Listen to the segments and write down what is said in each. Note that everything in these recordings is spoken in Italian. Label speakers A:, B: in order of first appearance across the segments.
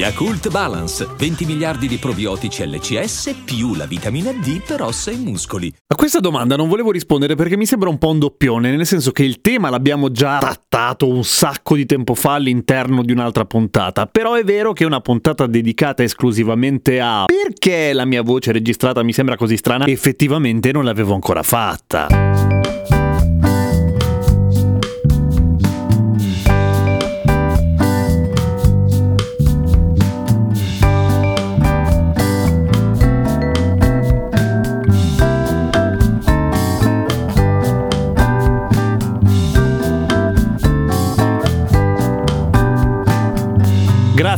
A: Yakult Balance, 20 miliardi di probiotici LCS più la vitamina D per ossa e muscoli.
B: A questa domanda non volevo rispondere perché mi sembra un po' un doppione, nel senso che il tema l'abbiamo già trattato un sacco di tempo fa all'interno di un'altra puntata, però è vero che è una puntata dedicata esclusivamente a perché la mia voce registrata mi sembra così strana, effettivamente non l'avevo ancora fatta.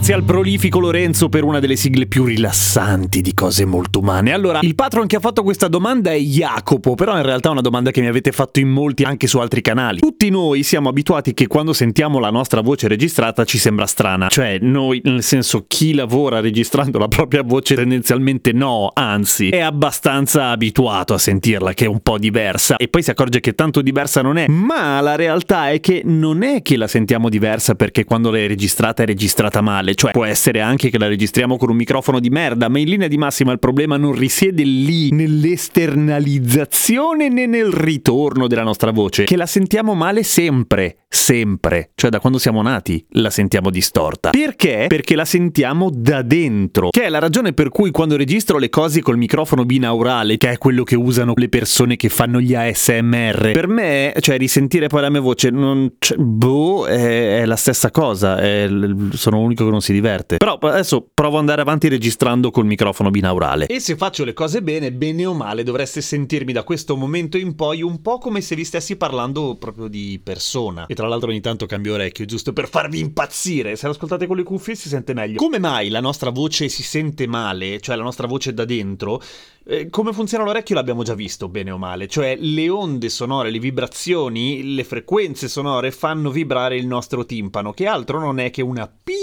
B: Grazie al prolifico Lorenzo per una delle sigle più rilassanti di cose molto umane. Allora, il patron che ha fatto questa domanda è Jacopo, però in realtà è una domanda che mi avete fatto in molti anche su altri canali. Tutti noi siamo abituati che quando sentiamo la nostra voce registrata ci sembra strana. Cioè, noi, nel senso, chi lavora registrando la propria voce tendenzialmente no, anzi, è abbastanza abituato a sentirla che è un po' diversa e poi si accorge che tanto diversa non è. Ma la realtà è che non è che la sentiamo diversa perché quando l'hai registrata è registrata male cioè può essere anche che la registriamo con un microfono di merda, ma in linea di massima il problema non risiede lì, nell'esternalizzazione né nel ritorno della nostra voce, che la sentiamo male sempre, sempre, cioè da quando siamo nati la sentiamo distorta. Perché? Perché la sentiamo da dentro, che è la ragione per cui quando registro le cose col microfono binaurale, che è quello che usano le persone che fanno gli ASMR, per me, cioè risentire poi la mia voce, non, cioè, boh, è, è, la stessa cosa, è, sono l'unico che non si diverte. Però adesso provo ad andare avanti registrando col microfono binaurale. E se faccio le cose bene, bene o male, dovreste sentirmi da questo momento in poi un po' come se vi stessi parlando proprio di persona. E tra l'altro ogni tanto cambio orecchio, giusto per farvi impazzire. Se l'ascoltate con le cuffie si sente meglio. Come mai la nostra voce si sente male, cioè la nostra voce da dentro? Eh, come funziona l'orecchio l'abbiamo già visto, bene o male, cioè le onde sonore, le vibrazioni, le frequenze sonore fanno vibrare il nostro timpano, che altro non è che una piccola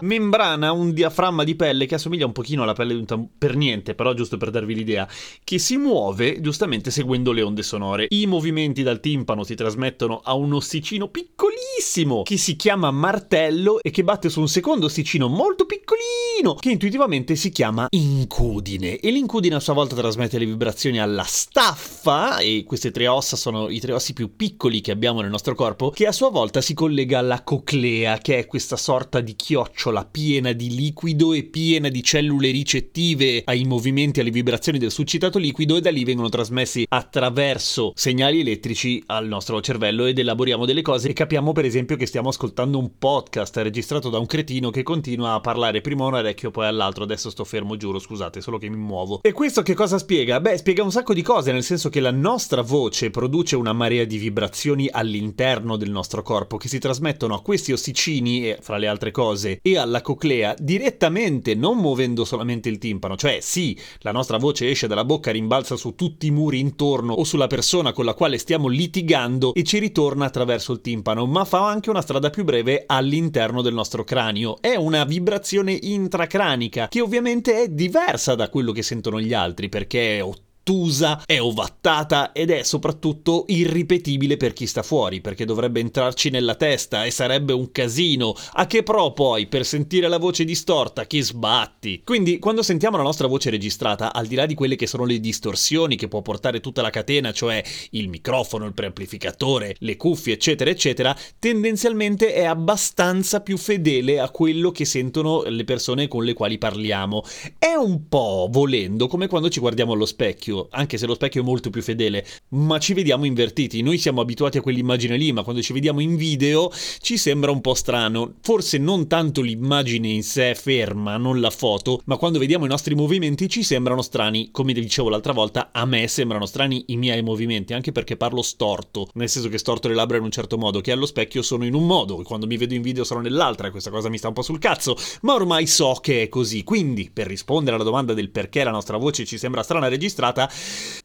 B: membrana, un diaframma di pelle che assomiglia un pochino alla pelle di un tam- per niente, però giusto per darvi l'idea, che si muove giustamente seguendo le onde sonore. I movimenti dal timpano si trasmettono a un ossicino piccolissimo che si chiama martello e che batte su un secondo ossicino molto piccolino che intuitivamente si chiama incudine e l'incudine sua volta trasmette le vibrazioni alla staffa, e queste tre ossa sono i tre ossi più piccoli che abbiamo nel nostro corpo, che a sua volta si collega alla coclea, che è questa sorta di chiocciola piena di liquido e piena di cellule ricettive ai movimenti e alle vibrazioni del suscitato liquido, e da lì vengono trasmessi attraverso segnali elettrici al nostro cervello ed elaboriamo delle cose e capiamo per esempio che stiamo ascoltando un podcast registrato da un cretino che continua a parlare prima a un orecchio poi all'altro, adesso sto fermo giuro, scusate, solo che mi muovo. E questo che cosa spiega? Beh, spiega un sacco di cose, nel senso che la nostra voce produce una marea di vibrazioni all'interno del nostro corpo che si trasmettono a questi ossicini, e, fra le altre cose, e alla coclea direttamente, non muovendo solamente il timpano. Cioè, sì, la nostra voce esce dalla bocca, rimbalza su tutti i muri intorno o sulla persona con la quale stiamo litigando e ci ritorna attraverso il timpano, ma fa anche una strada più breve all'interno del nostro cranio. È una vibrazione intracranica che ovviamente è diversa da quello che sentono gli altri perché ottusa, è ovattata ed è soprattutto irripetibile per chi sta fuori, perché dovrebbe entrarci nella testa e sarebbe un casino. A che pro poi per sentire la voce distorta chi sbatti? Quindi quando sentiamo la nostra voce registrata, al di là di quelle che sono le distorsioni che può portare tutta la catena, cioè il microfono, il preamplificatore, le cuffie, eccetera, eccetera, tendenzialmente è abbastanza più fedele a quello che sentono le persone con le quali parliamo. È un po' volendo come quando ci guardiamo allo specchio specchio, anche se lo specchio è molto più fedele, ma ci vediamo invertiti. Noi siamo abituati a quell'immagine lì, ma quando ci vediamo in video ci sembra un po' strano. Forse non tanto l'immagine in sé ferma, non la foto, ma quando vediamo i nostri movimenti ci sembrano strani. Come dicevo l'altra volta, a me sembrano strani i miei movimenti, anche perché parlo storto, nel senso che storto le labbra in un certo modo, che allo specchio sono in un modo, quando mi vedo in video sono nell'altra, e questa cosa mi sta un po' sul cazzo, ma ormai so che è così. Quindi, per rispondere alla domanda del perché la nostra voce ci sembra strana registrata,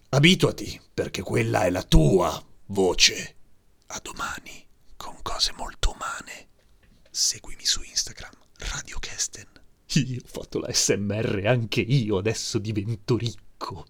B: abituati, perché quella è la tua voce. A domani. con cose molto umane. Seguimi su Instagram, Radio Kesten. Io ho fatto la SMR, anche io adesso divento ricco.